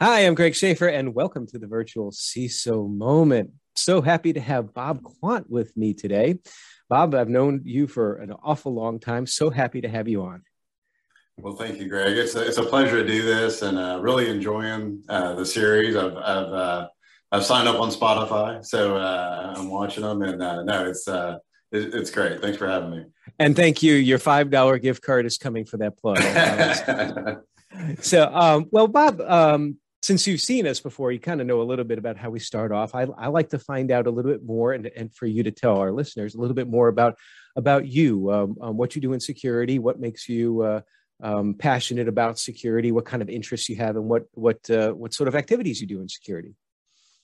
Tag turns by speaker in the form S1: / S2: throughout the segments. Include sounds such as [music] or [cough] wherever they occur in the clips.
S1: Hi, I'm Greg Schaefer, and welcome to the virtual CISO moment. So happy to have Bob Quandt with me today. Bob, I've known you for an awful long time. So happy to have you on.
S2: Well, thank you, Greg. It's a, it's a pleasure to do this, and uh, really enjoying uh, the series. I've I've, uh, I've signed up on Spotify, so uh, I'm watching them, and uh, no, it's uh, it, it's great. Thanks for having me.
S1: And thank you. Your five dollar gift card is coming for that plug. [laughs] so, um, well, Bob, um, since you've seen us before, you kind of know a little bit about how we start off. I, I like to find out a little bit more, and, and for you to tell our listeners a little bit more about about you, um, um, what you do in security, what makes you uh, um, passionate about security, what kind of interests you have, and what what uh, what sort of activities you do in security.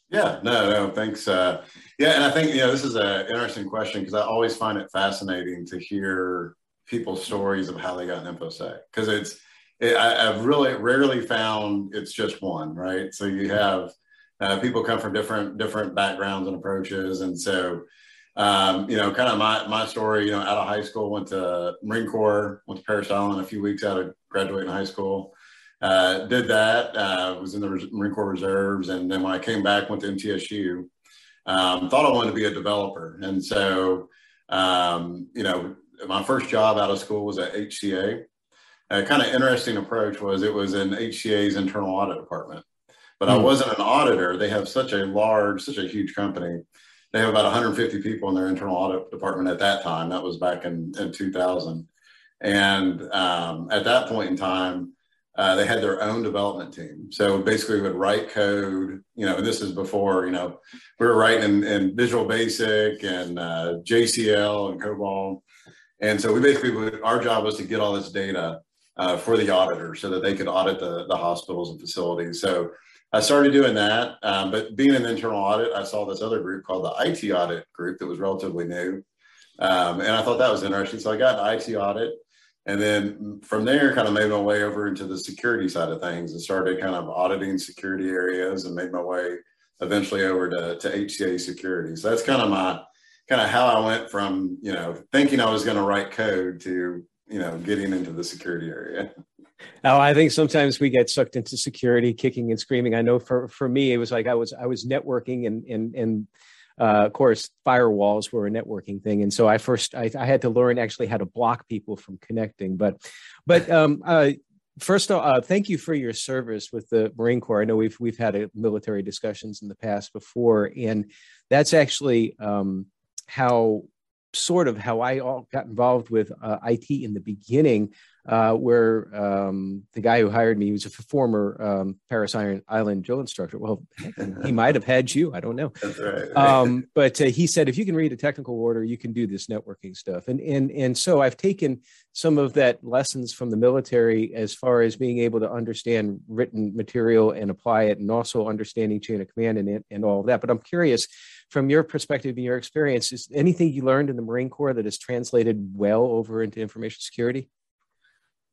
S2: Yeah, no, no, thanks. Uh, yeah, and I think you know this is an interesting question because I always find it fascinating to hear people's stories of how they got an infosec because it's it, I, have really rarely found it's just one, right? So you have uh, people come from different different backgrounds and approaches, and so um, you know, kind of my my story. You know, out of high school, went to Marine Corps, went to Parris Island a few weeks out of graduating high school. Uh, did that. Uh, was in the Marine Corps Reserves, and then when I came back, went to MTSU. Um, thought I wanted to be a developer, and so um, you know, my first job out of school was at HCA, a kind of interesting approach was it was in HCA's internal audit department, but mm. I hmm. wasn't an auditor. They have such a large, such a huge company. They have about 150 people in their internal audit department at that time. That was back in, in 2000. And um, at that point in time, uh, they had their own development team. So basically, would write code. You know, this is before you know we were writing in, in Visual Basic and uh, JCL and COBOL. And so we basically would, our job was to get all this data uh, for the auditor so that they could audit the, the hospitals and facilities. So I started doing that. Um, but being an internal audit, I saw this other group called the IT audit group that was relatively new. Um, and I thought that was interesting. So I got an IT audit. And then from there, kind of made my way over into the security side of things and started kind of auditing security areas and made my way eventually over to, to HCA security. So that's kind of my kind of how I went from, you know, thinking I was going to write code to you know getting into the security area
S1: Oh, I think sometimes we get sucked into security, kicking and screaming. I know for for me, it was like I was I was networking, and and and uh, of course, firewalls were a networking thing, and so I first I, I, had to learn actually how to block people from connecting. But but um, uh, first, all, uh, thank you for your service with the Marine Corps. I know we've we've had a, military discussions in the past before, and that's actually um, how sort of how I all got involved with uh, IT in the beginning, uh, where um, the guy who hired me he was a former um, Parris Island drill instructor. Well, he [laughs] might have had you. I don't know.
S2: Right.
S1: Um, but uh, he said, if you can read a technical order, you can do this networking stuff. And and and so I've taken some of that lessons from the military as far as being able to understand written material and apply it, and also understanding chain of command and and all of that. But I'm curious from your perspective and your experience, is anything you learned in the Marine Corps that has translated well over into information security?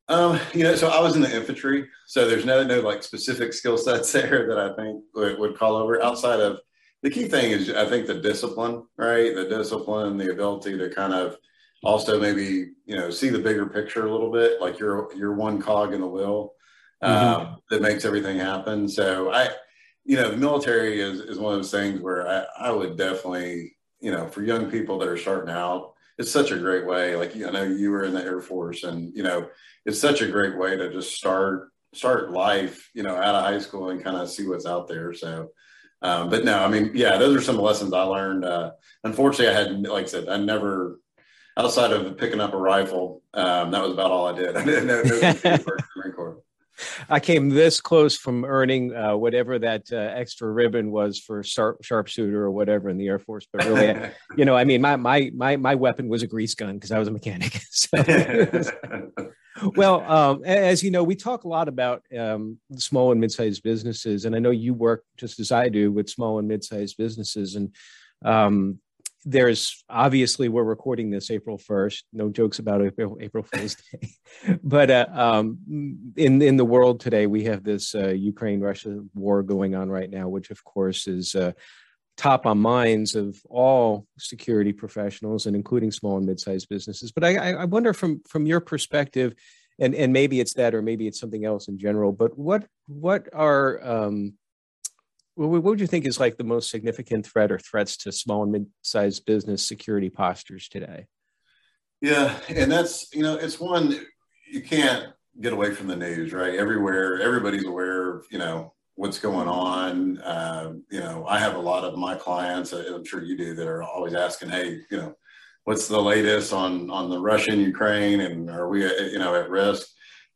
S2: Um, you know, so I was in the infantry, so there's no no like specific skill sets [laughs] there that I think would, would call over. Outside of the key thing is, I think the discipline, right? The discipline, the ability to kind of also maybe you know see the bigger picture a little bit, like you're you're one cog in the wheel mm-hmm. Um, that makes everything happen. So I you know, the military is, is one of those things where I, I would definitely, you know, for young people that are starting out, it's such a great way. Like, I know you were in the Air Force and, you know, it's such a great way to just start, start life, you know, out of high school and kind of see what's out there. So, um, but no, I mean, yeah, those are some lessons I learned. Uh, unfortunately, I had, like I said, I never, outside of picking up a rifle, um, that was about all I did. [laughs] I didn't know.
S1: I came this close from earning uh, whatever that uh, extra ribbon was for sharp, sharpshooter or whatever in the Air Force. But really, [laughs] you know, I mean, my my my my weapon was a grease gun because I was a mechanic. [laughs] So. [laughs] well, um, as you know, we talk a lot about um, small and mid-sized businesses, and I know you work just as I do with small and mid-sized businesses, and um, there's obviously we're recording this April 1st. No jokes about April, April Fool's [laughs] Day. but uh, um, in in the world today, we have this uh, Ukraine Russia war going on right now, which of course is uh, top on minds of all security professionals and including small and mid-sized businesses. But I, I wonder from from your perspective, and and maybe it's that or maybe it's something else in general but what what are um what would you think is like the most significant threat or threats to small and mid-sized business security postures today?
S2: Yeah and that's you know it's one you can't get away from the news right? Everywhere everybody's aware of you know what's going on. Uh, you know i have a lot of my clients i'm sure you do that are always asking hey you know what's the latest on on the Russian Ukraine and are we you know at risk?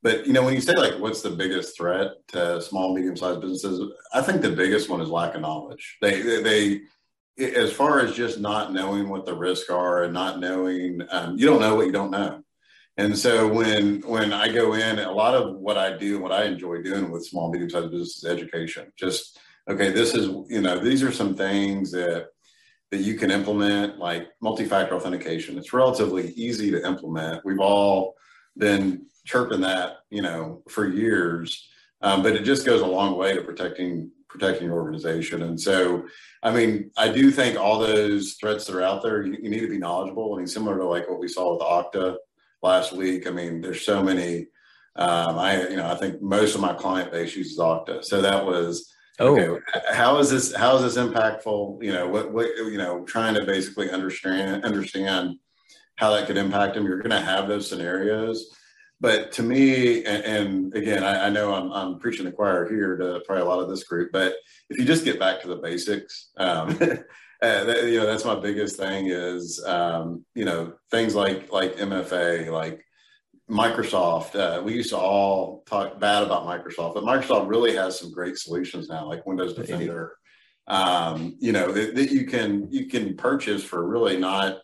S2: But you know when you say like what's the biggest threat to small medium sized businesses, I think the biggest one is lack of knowledge. They they, they as far as just not knowing what the risks are and not knowing um, you don't know what you don't know. And so when when I go in, a lot of what I do, what I enjoy doing with small medium sized businesses, education. Just okay, this is you know these are some things that that you can implement like multi-factor authentication. It's relatively easy to implement. We've all been chirping that, you know, for years, um, but it just goes a long way to protecting protecting your organization. And so, I mean, I do think all those threats that are out there, you, you need to be knowledgeable. I mean, similar to like what we saw with Okta last week. I mean, there's so many. Um, I, you know, I think most of my client base uses Okta, so that was Oh. Okay, how is this? How is this impactful? You know, what, what, you know, trying to basically understand understand how that could impact them. You're going to have those scenarios, but to me, and, and again, I, I, know I'm, I'm preaching the choir here to probably a lot of this group, but if you just get back to the basics, um, [laughs] uh, that, you know, that's my biggest thing is, um, you know, things like like MFA, like Microsoft, uh, we used to all talk bad about Microsoft, but Microsoft really has some great solutions now, like Windows Defender. Um, you know that, that, you can you can purchase for really not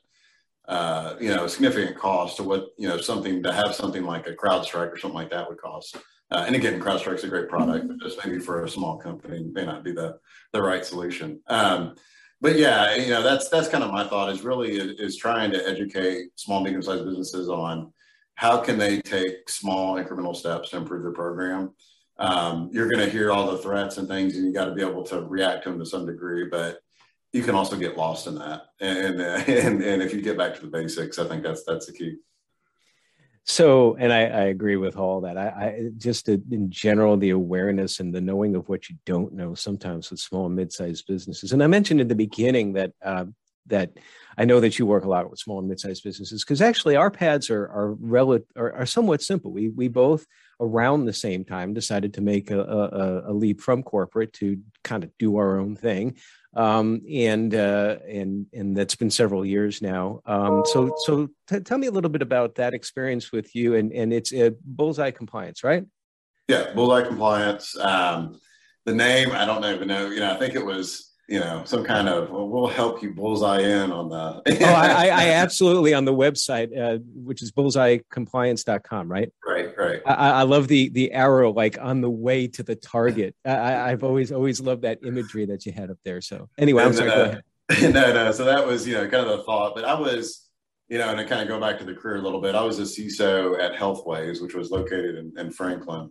S2: uh, you know significant cost to what you know something to have something like a CrowdStrike or something like that would cost. Uh, and again, CrowdStrike's a great product, but just maybe for a small company may not be the the right solution. Um, but yeah, you know that's that's kind of my thought is really is, is trying to educate small medium sized businesses on how can they take small incremental steps to improve their program? Um, you're going to hear all the threats and things, and you got to be able to react to them to some degree. But you can also get lost in that, and [laughs] and and if you get back to the basics, I think that's that's the key.
S1: So, and I, I agree with all that. I, I just in general the awareness and the knowing of what you don't know sometimes with small and mid-sized businesses. And I mentioned in the beginning that uh, that I know that you work a lot with small and mid-sized businesses because actually our pads are are, rel- are, are somewhat simple. We we both around the same time decided to make a, a, a leap from corporate to kind of do our own thing, um, and uh, and and that's been several years now. Um, so so t- tell me a little bit about that experience with you, and and it's uh, Bullseye Compliance, right?
S2: Yeah, Bullseye Compliance. Um, the name I don't even know. You know, I think it was you know, some kind of well, we'll help you bullseye in on the.
S1: oh, I, I, absolutely on the website, uh, which is bullseyecompliance.com, right?
S2: Right, right.
S1: I, I, love the the arrow like on the way to the target. I, i've always always loved that imagery that you had up there. So anyway, I'm sorry. Uh, [laughs]
S2: no, no. So that was you know kind of the thought, but I was you know, and to kind of go back to the career a little bit, I was a CISO at Healthways, which was located in, in Franklin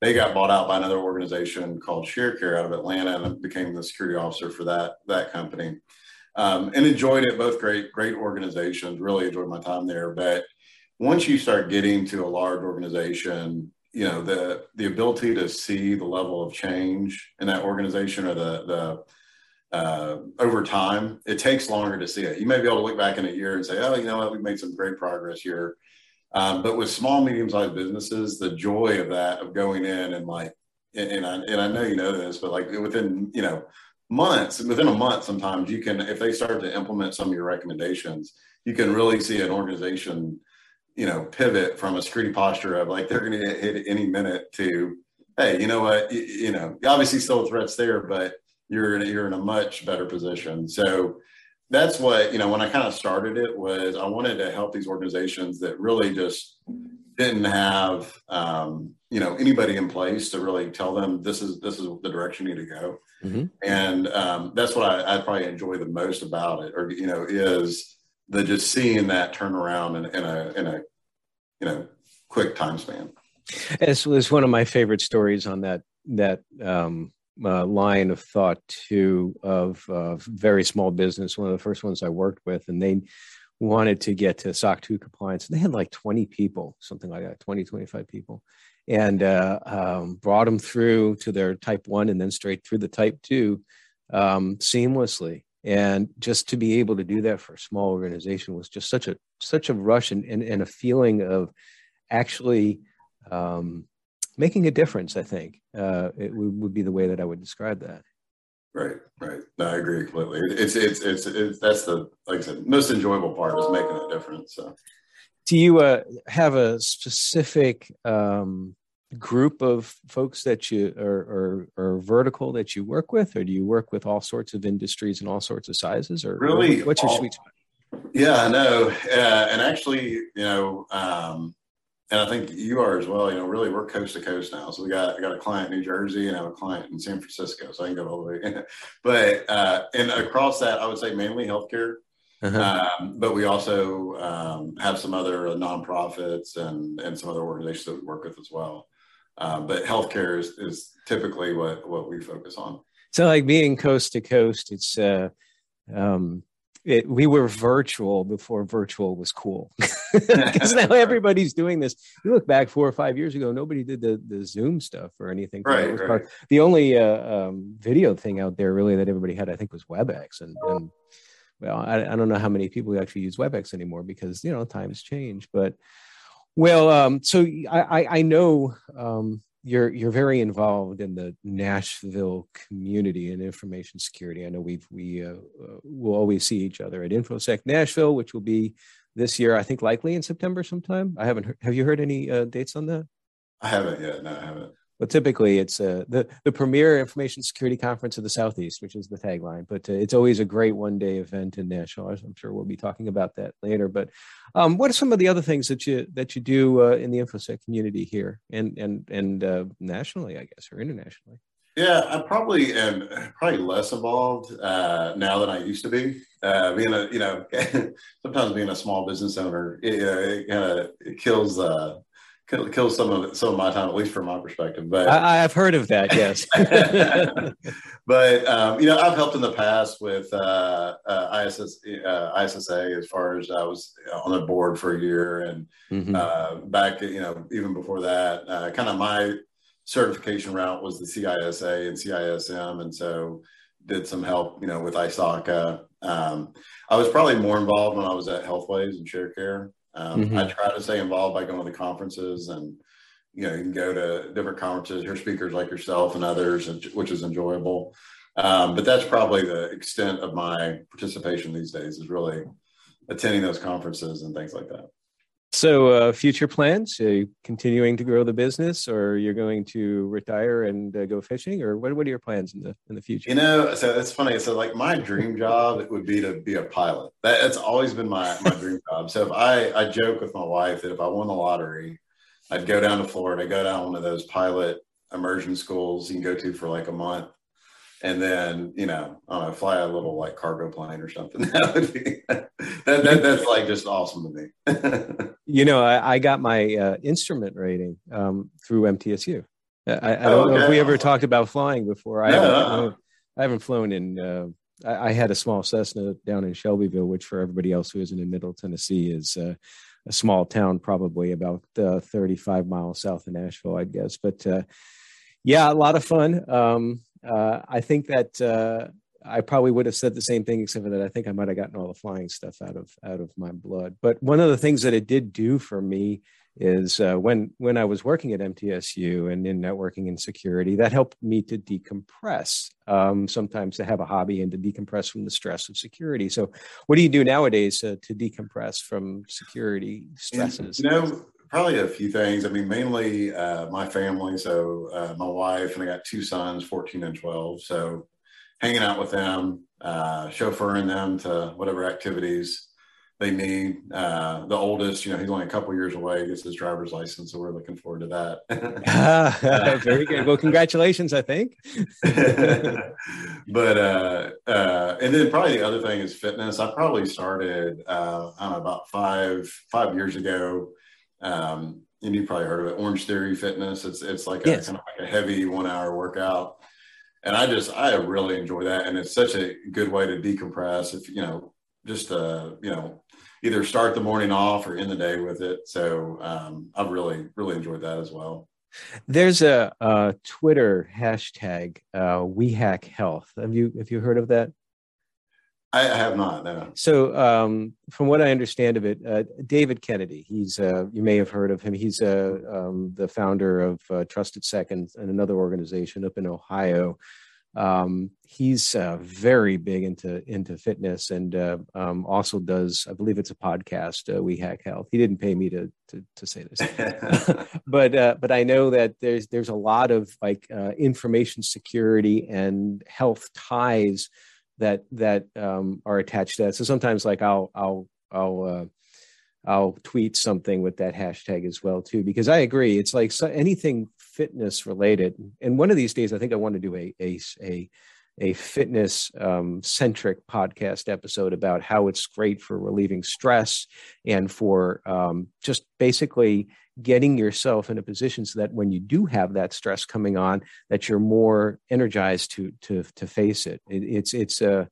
S2: they got bought out by another organization called Sharecare out of Atlanta and became the security officer for that that company. Um, and enjoyed it. Both great, great organizations. Really enjoyed my time there. But once you start getting to a large organization, you know the the ability to see the level of change in that organization or the the uh, over time, it takes longer to see it. You may be able to look back in a year and say, "Oh, you know what? We've made some great progress here." Um, but with small, medium sized businesses, the joy of that, of going in and like, and, and, I, and I know you know this, but like within, you know, months, within a month, sometimes you can, if they start to implement some of your recommendations, you can really see an organization, you know, pivot from a security posture of like they're going to hit any minute to, hey, you know what, you, you know, obviously still threats there, but you're in, you're in a much better position. So that's what you know when i kind of started it was i wanted to help these organizations that really just didn't have um, you know anybody in place to really tell them this is this is the direction you need to go mm-hmm. and um, that's what I, I, probably enjoy the most about it or you know is the just seeing that turnaround in, in a in a you know quick time span
S1: it's, it's one of my favorite stories on that that um, uh, line of thought too of uh, very small business. One of the first ones I worked with, and they wanted to get to SOC 2 compliance. They had like 20 people, something like that, 20, 25 people, and uh, um, brought them through to their type one and then straight through the type two um, seamlessly. And just to be able to do that for a small organization was just such a such a rush and, and, and a feeling of actually um, making a difference. I think uh, it would be the way that I would describe that.
S2: Right, right. No, I agree completely. It's, it's, it's, it's, that's the, like I said, most enjoyable part is making a difference. So,
S1: do you uh, have a specific um, group of folks that you or, or, or vertical that you work with, or do you work with all sorts of industries and all sorts of sizes, or
S2: really,
S1: what's your all, sweet spot?
S2: Yeah, I know. Uh, and actually, you know, um, and I think you are as well. You know, really, we're coast to coast now. So we got I got a client in New Jersey and I have a client in San Francisco, so I can go all the way. [laughs] but uh, and across that, I would say mainly healthcare. Uh-huh. Um, but we also um, have some other nonprofits and and some other organizations that we work with as well. Um, but healthcare is, is typically what what we focus on.
S1: So, like being coast to coast, it's uh, um, it, we were virtual before virtual was cool. [laughs] Because [laughs] now everybody's doing this. You look back four or five years ago nobody did the, the zoom stuff or anything
S2: right, right.
S1: the only uh, um, video thing out there really that everybody had i think was webex. And, and well I, I, don't know how many people actually use webex anymore because you know times change. But well um, so I, I know um, you're you're very involved in the Nashville community and information security. I know we've we uh, uh, will always see each other at InfoSec Nashville, which will be this year. I think likely in September sometime. I haven't. Heard, have you heard any uh, dates on that?
S2: I haven't yet. No, I haven't.
S1: But typically, it's uh, the the premier information security conference of the Southeast, which is the tagline. But uh, it's always a great one day event in Nashville. I'm sure we'll be talking about that later. But um, what are some of the other things that you that you do uh, in the infosec community here and and and uh, nationally, I guess, or internationally?
S2: Yeah, I probably am probably less involved uh, now than I used to be. Uh, being a you know [laughs] sometimes being a small business owner, it, it kind of kills uh, kill some of some of my time, at least from my perspective. But
S1: I, have heard of that, yes. [laughs]
S2: but um, you know, I've helped in the past with uh, uh, ISS, uh, ISSA as far as I was on the board for a year, and mm-hmm. Uh, back, you know, even before that, uh, kind of my certification route was the CISA and CISM, and so did some help, you know, with ISACA. Um, I was probably more involved when I was at Healthways and Sharecare. Um, mm-hmm. I try to stay involved by going to the conferences and you know you can go to different conferences, hear speakers like yourself and others, which is enjoyable. Um, but that's probably the extent of my participation these days is really attending those conferences and things like that.
S1: So, uh, future plans? Are you continuing to grow the business, or you're going to retire and uh, go fishing, or what? What are your plans in the in the future?
S2: You know, so it's funny. So, like, my dream job would be to be a pilot. That, that's always been my my dream job. So, if I I joke with my wife that if I won the lottery, I'd go down to Florida, go down one of those pilot immersion schools you can go to for like a month, and then you know, I don't know, fly a little like cargo plane or something. [laughs] That would be that, that that's like just awesome to
S1: me. [laughs] you know, I, I got my uh, instrument rating um, through MTSU. I, I don't oh, okay. know if we ever talked about flying before. I, no, haven't, uh-uh. I haven't flown in. Uh, I, I, had a small Cessna down in Shelbyville, which for everybody else who isn't in Middle Tennessee is uh, a small town, probably about uh, 35 miles south of Nashville, I guess. But uh, yeah, a lot of fun. Um, uh, I think that uh, I probably would have said the same thing, except for that I think I might have gotten all the flying stuff out of out of my blood. But one of the things that it did do for me is uh, when when I was working at MTSU and in networking and security, that helped me to decompress. Um, sometimes to have a hobby and to decompress from the stress of security. So, what do you do nowadays uh, to decompress from security stresses?
S2: You know, probably a few things. I mean, mainly uh, my family. So uh, my wife and I got two sons, 14 and 12. So hanging out with them, uh, chauffeuring them to whatever activities they need. Uh, the oldest, you know, he's only a couple years away, gets his driver's license. So we're looking forward to
S1: that. [laughs] Very good. Well, congratulations, I think. [laughs]
S2: but, uh, uh, and then probably the other thing is fitness. I probably started, uh, I don't know, about five, five years ago um, and you probably heard of it, Orange Theory Fitness. It's it's like a yes. kind of like a heavy one hour workout, and I just I really enjoy that, and it's such a good way to decompress. If you know, just uh, you know, either start the morning off or end the day with it. So um, I've really, really enjoyed that as well.
S1: There's a, a Twitter hashtag, uh, We Hack Health. Have you have you heard of that?
S2: I have not. No.
S1: So, um, from what I understand of it, uh, David Kennedy, he's uh, you may have heard of him. He's uh, um, the founder of uh, TrustedSec and another organization up in Ohio. Um, he's uh, very big into into fitness and uh, um, also does, I believe it's a podcast. we hack health. He didn't pay me to to, to say this, [laughs] but but I know that there's there's a lot of like information security and health ties that that um, are attached to that. So sometimes like I'll I'll I'll uh, I'll tweet something with that hashtag as well too because I agree it's like so, anything fitness related. And one of these days I think I want to do a a a, a fitness um, centric podcast episode about how it's great for relieving stress and for um, just basically getting yourself in a position so that when you do have that stress coming on that you're more energized to to to face it, it it's it's a uh,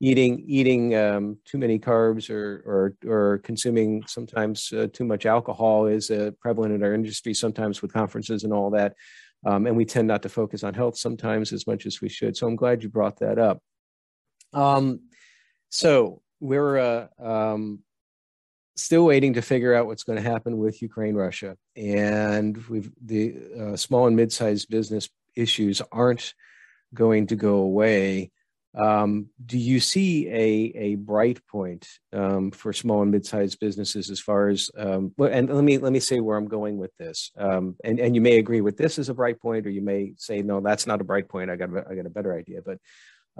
S1: eating eating um, too many carbs or or, or consuming sometimes uh, too much alcohol is uh, prevalent in our industry sometimes with conferences and all that. Um, and we tend not to focus on health sometimes as much as we should. So i'm glad you brought that up. Um, so we're uh, um, still waiting to figure out what's going to happen with Ukraine, Russia, and we've the uh, small and mid-sized business issues aren't going to go away. Um, do you see a a bright point um, for small and mid-sized businesses as far as um, and let me let me say where I'm going with this, um, and and you may agree with this as a bright point, or you may say no, that's not a bright point. I got a, I got a better idea, but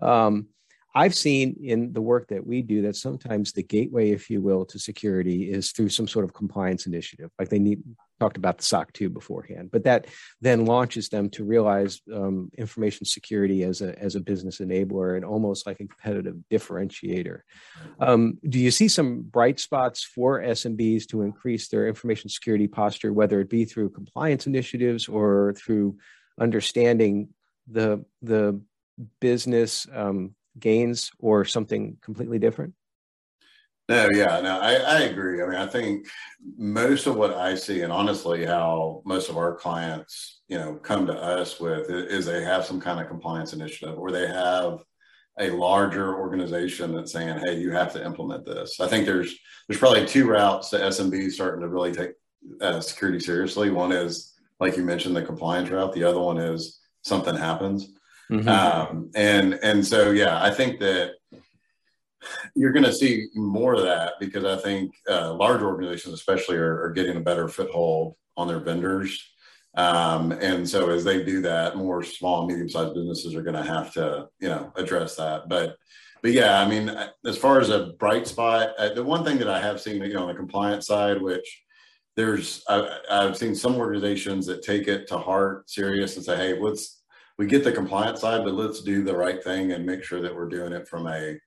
S1: um, I've seen in the work that we do that sometimes the gateway, if you will, to security is through some sort of compliance initiative. Like they need talked about the SOC 2 beforehand, but that then launches them to realize um, information security as a as a business enabler and almost like a competitive differentiator. Um, do you see some bright spots for SMBs to increase their information security posture, whether it be through compliance initiatives or through understanding the the business um, gains or something completely different?
S2: No, yeah, no, I, I agree. I mean, I think most of what I see, and honestly, how most of our clients, you know, come to us with is they have some kind of compliance initiative or they have a larger organization that's saying, "Hey, you have to implement this." I think there's there's probably two routes to SMB starting to really take uh, security seriously. One is, like you mentioned, the compliance route. The other one is something happens. Mm-hmm. Um, and and so yeah, I think that you're going to see more of that because I think uh, large organizations, especially, are, are, getting a better foothold on their vendors. Um, and so as they do that, more small and medium-sized businesses are going to have to, you know, address that. But, but yeah, I mean, as far as a bright spot, uh, the one thing that I have seen, you know, on the compliance side, which there's, I, I've seen some organizations that take it to heart, serious, and say, hey, let's we get the compliance side, but let's do the right thing and make sure that we're doing it from a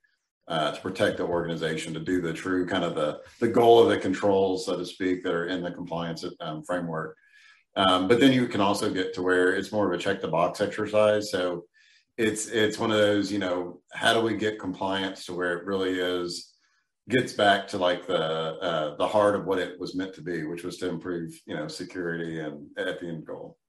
S2: uh, to protect the organization, to do the true kind of the the goal of the controls, so to speak, that are in the compliance um, framework. Um, but then you can also get to where it's more of a check the box exercise. So it's it's one of those, you know, how do we get compliance to where it really is gets back to like the uh, the heart of what it was meant to be, which was to improve, you know, security and at the end goal.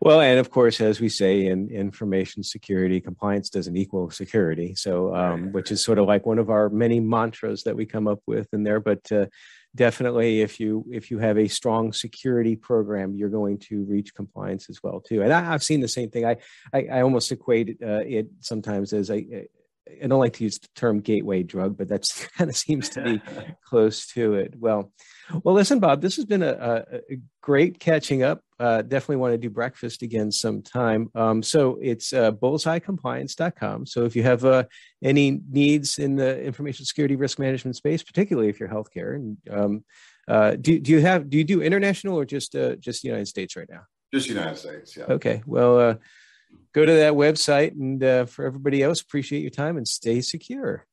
S1: Well, and of course, as we say in information security, compliance doesn't equal security. So, um, which is sort of like one of our many mantras that we come up with in there. But uh, definitely, if you if you have a strong security program, you're going to reach compliance as well too. And I, have seen the same thing. I I, I almost equate uh, it sometimes as a I don't like to use the term gateway drug, but that [laughs] kind of seems to be [laughs] close to it. Well, well, listen, Bob, this has been a, a, a great catching up. Uh, definitely want to do breakfast again sometime. Um, so it's uh, bullseyecompliance.com. So if you have uh, any needs in the information security risk management space, particularly if you're healthcare, and um, uh, do, do you have do you do international or just uh, just the United States right now?
S2: Just United States. Yeah.
S1: Okay. Well uh, go to that website. And uh, for everybody else, appreciate your time and stay secure.